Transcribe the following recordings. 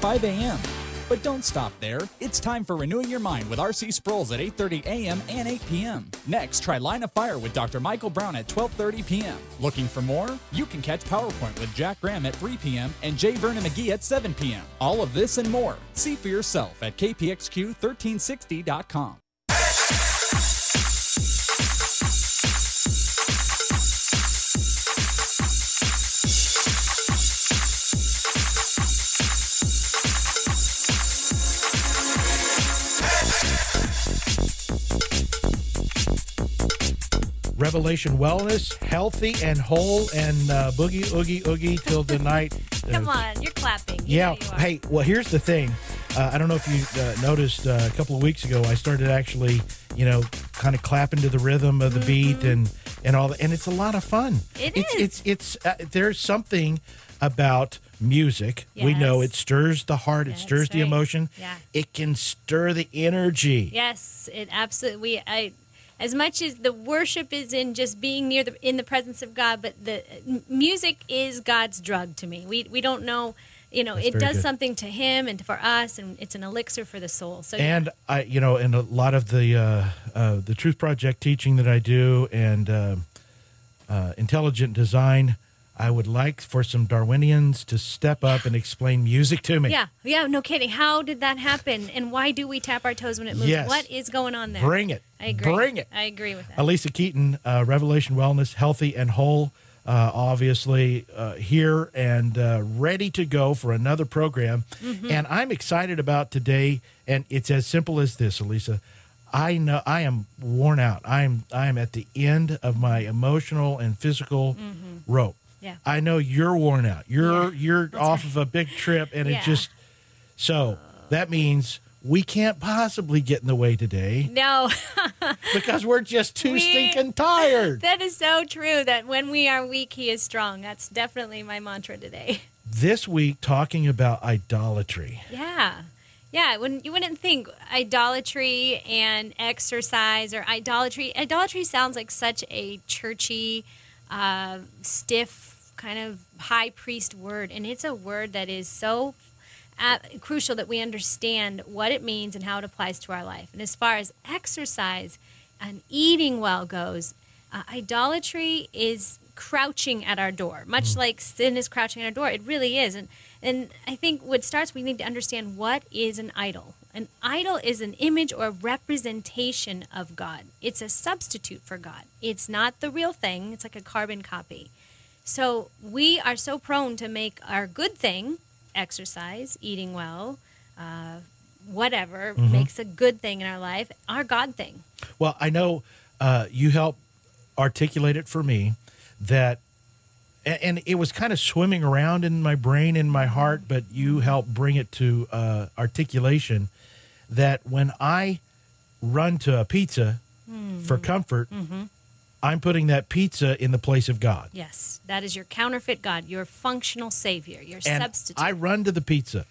5 a.m. But don't stop there. It's time for renewing your mind with RC Sproul at 8:30 a.m. and 8 p.m. Next, try Line of Fire with Dr. Michael Brown at 12:30 p.m. Looking for more? You can catch PowerPoint with Jack Graham at 3 p.m. and J. Vernon McGee at 7 p.m. All of this and more. See for yourself at kpxq1360.com. Revelation Wellness, healthy and whole, and uh, boogie oogie oogie till the night. uh, Come on, you're clapping. You Yeah. you. Hey, well, here's the thing. Uh, I don't know if you uh, noticed uh, a couple of weeks ago, I started actually, you know, kind of clapping to the rhythm of the beat and and all that, and it's a lot of fun. Mm-hmm. It it's, is. It's it's uh, there's something about music. We know it stirs the heart. It stirs the right. emotion. Yeah. It can stir the energy. Yes, it absolutely. We, I, as much as the worship is in just being near the in the presence of God, but the music is God's drug to me. We we don't know, you know, That's it does good. something to Him and for us, and it's an elixir for the soul. So and I, you know, and a lot of the uh, uh, the Truth Project teaching that I do, and uh, uh, intelligent design, I would like for some Darwinians to step up and explain music to me. yeah, yeah, no kidding. How did that happen, and why do we tap our toes when it moves? Yes. What is going on there? Bring it. I agree. Bring it. I agree with that. Alisa Keeton, uh, Revelation Wellness, healthy and whole, uh, obviously uh, here and uh, ready to go for another program. Mm-hmm. And I'm excited about today. And it's as simple as this, Elisa. I know I am worn out. I am I am at the end of my emotional and physical rope. Yeah. I know you're worn out. You're Yeah, you're off of a big trip, and Yeah. it just so that means we can't possibly get in the way today no. because we're just too We- stinking tired. That is so true. That when we are weak, He is strong. That's definitely my mantra today. This week, talking about idolatry. Yeah, yeah. When you wouldn't think idolatry and exercise or idolatry. Idolatry sounds like such a churchy, uh, stiff kind of high priest word, and it's a word that is so uh, crucial that we understand what it means and how it applies to our life. And as far as exercise and eating well goes, uh, idolatry is crouching at our door, much like sin is crouching at our door. It really is. And and I think what starts, we need to understand what is an idol. An idol is an image or representation of God. It's a substitute for God. It's not the real thing. It's like a carbon copy. So we are so prone to make our good thing, exercise, eating well, uh, whatever makes a good thing in our life, our God thing. Well, I know uh, you help articulate it for me that, and it was kind of swimming around in my brain in my heart, but you helped bring it to uh, articulation that when I run to a pizza for comfort, I'm putting that pizza in the place of God. Yes, that is your counterfeit God, your functional Savior, your and substitute. I run to the pizza.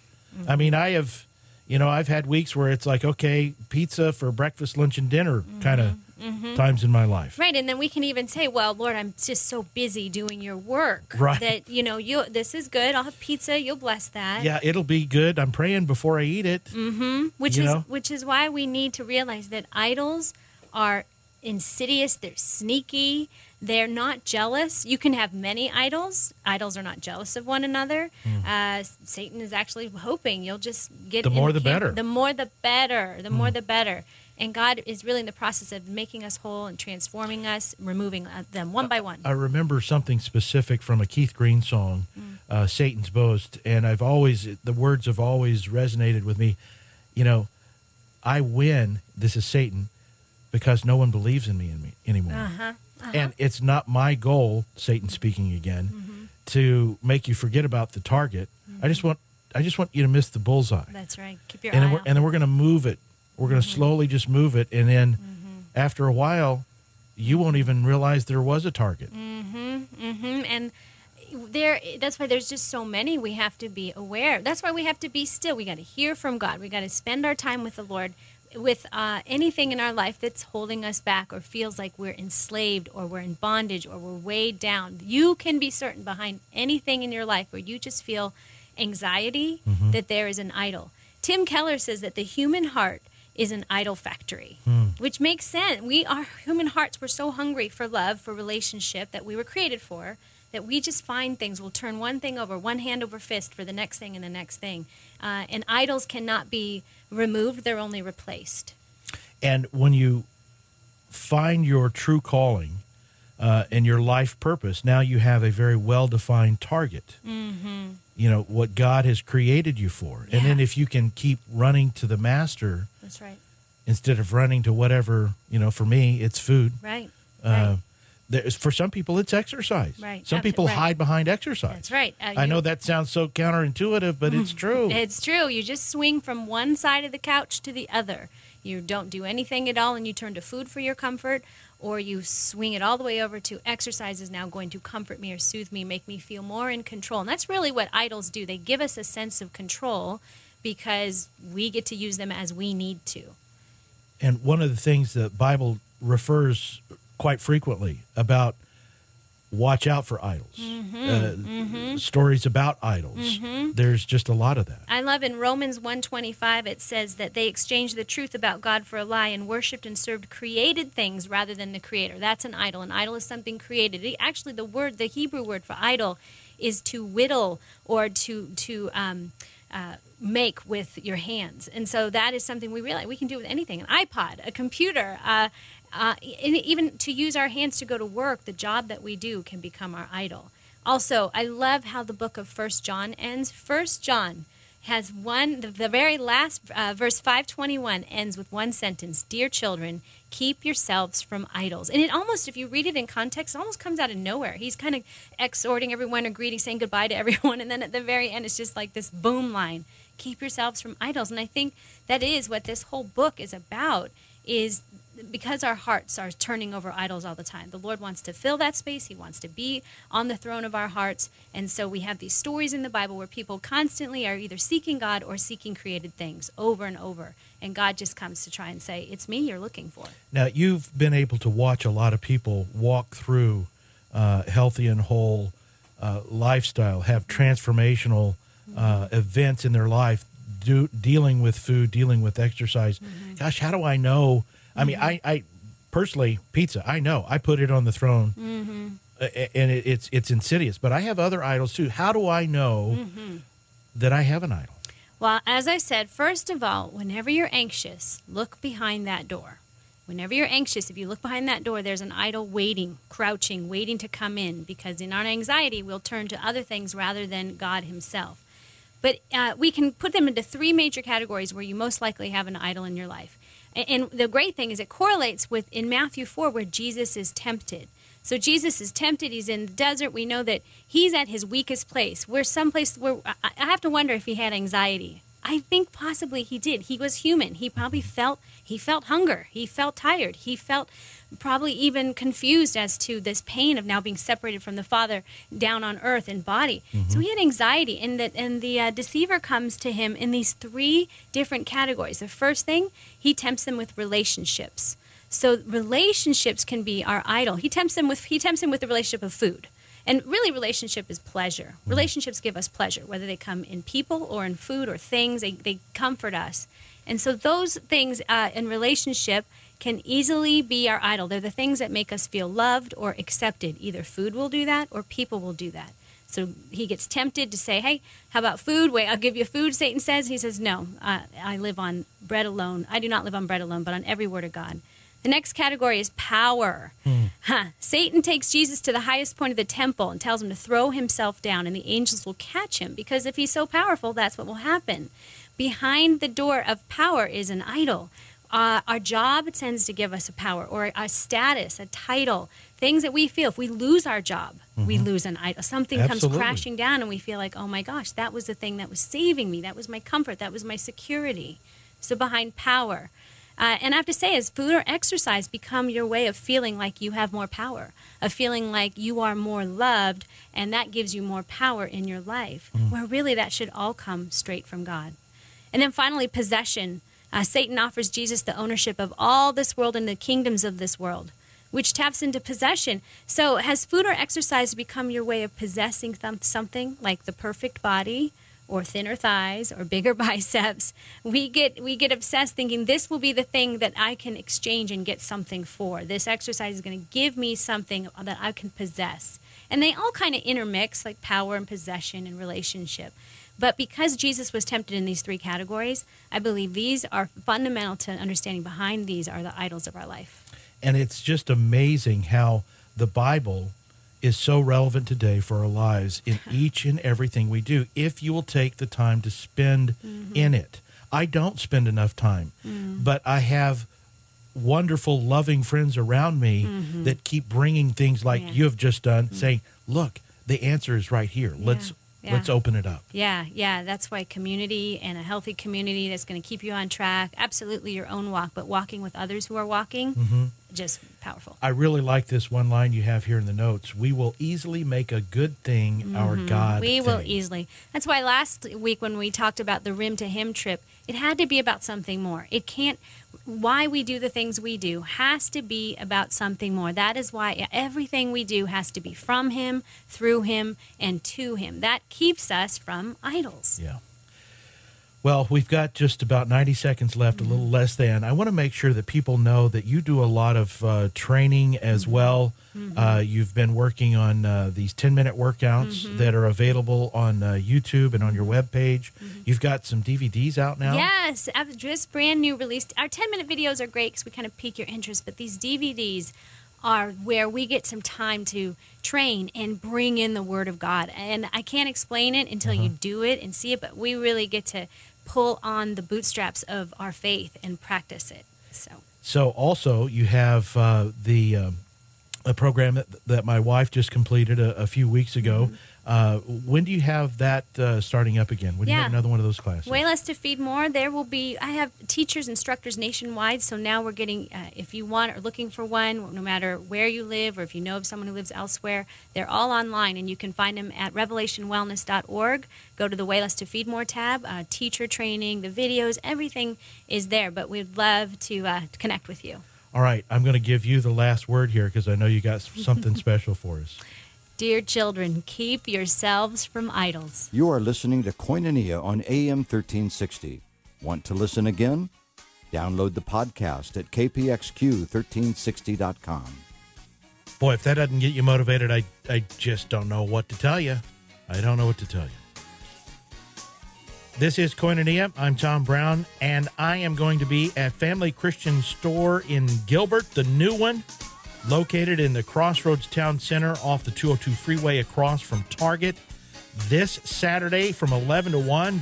I mean, I have, you know, I've had weeks where it's like, okay, pizza for breakfast, lunch, and dinner mm-hmm, kind of mm-hmm. times in my life. Right, and then we can even say, "Well, Lord, I'm just so busy doing your work Right. that you know you this is good. I'll have pizza. You'll bless that." Yeah, it'll be good. I'm praying before I eat it. Mm-hmm, which you is know? which is why we need to realize that idols are insidious they're sneaky they're not jealous. You can have many idols. Idols are not jealous of one another. Uh, satan is actually hoping you'll just get. The more the camp- better. The more the better the more the better. And god is really in the process of making us whole and transforming us removing uh, them one by one. I remember something specific from a Keith Green song, uh, Satan's Boast, and I've always, the words have always resonated with me. You know, I win, this is Satan, because no one believes in me, in me anymore. uh-huh And it's not my goal, Satan speaking again, to make you forget about the target. I just want, I just want you to miss the bullseye. that's right keep your and eye then we're, on and then we're going to move it. We're going to Mm-hmm. slowly just move it, and then after a while, you won't even realize there was a target. hmm and there that's why there's just so many we have to be aware that's why we have to be still we got to hear from god we got to spend our time with the lord with uh, anything in our life that's holding us back or feels like we're enslaved or we're in bondage or we're weighed down you can be certain behind anything in your life where you just feel anxiety, Mm-hmm. that there is an idol. Tim Keller says that the human heart is an idol factory, Hmm. which makes sense. We our human hearts were so hungry for love, for relationship that we were created for, that we just find things. We'll turn one thing over, one hand over fist for the next thing and the next thing. Uh, and idols cannot be removed; they're only replaced. And when you find your true calling uh, and your life purpose, now you have a very well defined target. Mm-hmm. You know, what God has created you for. And then if you can keep running to the master That's right. instead of running to whatever, you know, for me, it's food. Right. Uh, right. There's, for some people, it's exercise. Right. Some people right. hide behind exercise. That's right. Uh, I you- know that sounds so counterintuitive, but it's true. It's true. You just swing from one side of the couch to the other. You don't do anything at all and you turn to food for your comfort, or you swing it all the way over to exercise is now going to comfort me or soothe me, make me feel more in control. And that's really what idols do. They give us a sense of control because we get to use them as we need to. And one of the things the Bible refers quite frequently about watch out for idols. uh, Stories about idols. There's just a lot of that. I love in Romans 125 it says that they exchanged the truth about God for a lie and worshiped and served created things rather than the creator. That's an idol. An idol is something created. It- Actually the word the Hebrew word for idol is to whittle or to to um, uh, make with your hands. And so that is something we realize we can do with anything. An iPod, a computer, uh, uh, even to use our hands to go to work, the job that we do can become our idol. Also, I love how the book of First John ends. First John has one, the, the very last uh, verse 521 ends with one sentence Dear children, keep yourselves from idols. And it almost, if you read it in context, it almost comes out of nowhere. He's kind of exhorting everyone or greeting, saying goodbye to everyone. And then at the very end, it's just like this boom line keep yourselves from idols. And I think that is what this whole book is about is because our hearts are turning over idols all the time. The Lord wants to fill that space. He wants to be on the throne of our hearts. And so we have these stories in the Bible where people constantly are either seeking God or seeking created things over and over. And God just comes to try and say, It's me you're looking for. Now, you've been able to watch a lot of people walk through uh, healthy and whole uh, lifestyle, have transformational uh, events in their life, do, dealing with food, dealing with exercise. Gosh, how do I know? I mean, I, I personally, pizza, I know. I put it on the throne. uh, and it, it's it's insidious. But I have other idols too. How do I know that I have an idol? Well, as I said, first of all, whenever you're anxious, look behind that door. Whenever you're anxious, if you look behind that door, there's an idol waiting, crouching, waiting to come in because in our anxiety, we'll turn to other things rather than God Himself. But uh, we can put them into three major categories where you most likely have an idol in your life. And the great thing is it correlates with in Matthew 4 where Jesus is tempted. So Jesus is tempted. He's in the desert. We know that he's at his weakest place. We're someplace where I have to wonder if he had anxiety. I think possibly he did. He was human. He probably felt he felt hunger. He felt tired. He felt probably even confused as to this pain of now being separated from the Father down on earth in body. So he had anxiety, and that and the uh, deceiver comes to him in these three different categories. The first thing he tempts them with relationships. So relationships can be our idol. He tempts them with he tempts him with the relationship of food. And really relationship is pleasure. Relationships give us pleasure, whether they come in people or in food or things, they, they comfort us. And so those things uh, in relationship can easily be our idol. They're the things that make us feel loved or accepted. Either food will do that or people will do that. So he gets tempted to say, "Hey, how about food? Wait, I'll give you food." Satan says. He says, "No, uh, I live on bread alone. I do not live on bread alone, but on every word of God." The next category is power. Huh. Satan takes Jesus to the highest point of the temple and tells him to throw himself down, and the angels will catch him because if he's so powerful, that's what will happen. Behind the door of power is an idol. Uh, our job tends to give us a power or a status, a title, things that we feel. If we lose our job, we lose an idol. Something Absolutely. comes crashing down, and we feel like, oh my gosh, that was the thing that was saving me. That was my comfort. That was my security. So behind power. Uh, and I have to say, as food or exercise become your way of feeling like you have more power, of feeling like you are more loved, and that gives you more power in your life, where really that should all come straight from God. And then finally, possession. Uh, Satan offers Jesus the ownership of all this world and the kingdoms of this world, which taps into possession. So, has food or exercise become your way of possessing th- something like the perfect body or thinner thighs or bigger biceps, we get we get obsessed thinking this will be the thing that I can exchange and get something for. This exercise is going to give me something that I can possess. And they all kind of intermix like power and possession and relationship. But because Jesus was tempted in these three categories, I believe these are fundamental to understanding behind these are the idols of our life. And it's just amazing how the Bible is so relevant today for our lives in each and everything we do if you will take the time to spend Mm-hmm. in it. I don't spend enough time, Mm. but I have wonderful, loving friends around me that keep bringing things like Mm-hmm. Yeah. You have just done, saying, "Look, the answer is right here. Let's Yeah. let's open it up." Yeah, yeah, that's why community and a healthy community that's going to keep you on track, absolutely your own walk, but walking with others who are walking, Mm-hmm. Just powerful. I really like this one line you have here in the notes. We will easily make a good thing our God. Mm-hmm. We will easily. That's why last week when we talked about the rim to him trip, it had to be about something more. It can't why we do the things we do has to be about something more. That is why everything we do has to be from him, through him, and to him. That keeps us from idols. Yeah. Well, we've got just about 90 seconds left, a little less than. I want to make sure that people know that you do a lot of uh, training as well. Uh, you've been working on uh, these 10 minute workouts that are available on uh, YouTube and on your webpage. You've got some DVDs out now. Yes, ab- just brand new released. Our 10 minute videos are great because we kind of pique your interest, but these DVDs are where we get some time to train and bring in the Word of God. And I can't explain it until you do it and see it, but we really get to pull on the bootstraps of our faith and practice it. So. So, also, you have uh, the um, a program that, that my wife just completed a, a few weeks ago. Mm-hmm. Uh, when do you have that uh, starting up again? When do you have another one of those classes? Way less to feed more. There will be. I have teachers, instructors nationwide. So now we're getting. Uh, if you want or looking for one, no matter where you live or if you know of someone who lives elsewhere, they're all online, and you can find them at revelationwellness.org. Go to the Way Less to Feed More tab. Uh, teacher training, the videos, everything is there. But we'd love to uh, connect with you. All right, I'm going to give you the last word here because I know you got something special for us. Dear children, keep yourselves from idols. You are listening to Koinonia on AM 1360. Want to listen again? Download the podcast at kpxq1360.com. Boy, if that doesn't get you motivated, I, I just don't know what to tell you. I don't know what to tell you. This is Koinonia. I'm Tom Brown, and I am going to be at Family Christian Store in Gilbert, the new one, located in the Crossroads Town Center off the 202 freeway across from Target. This Saturday from 11 to 1.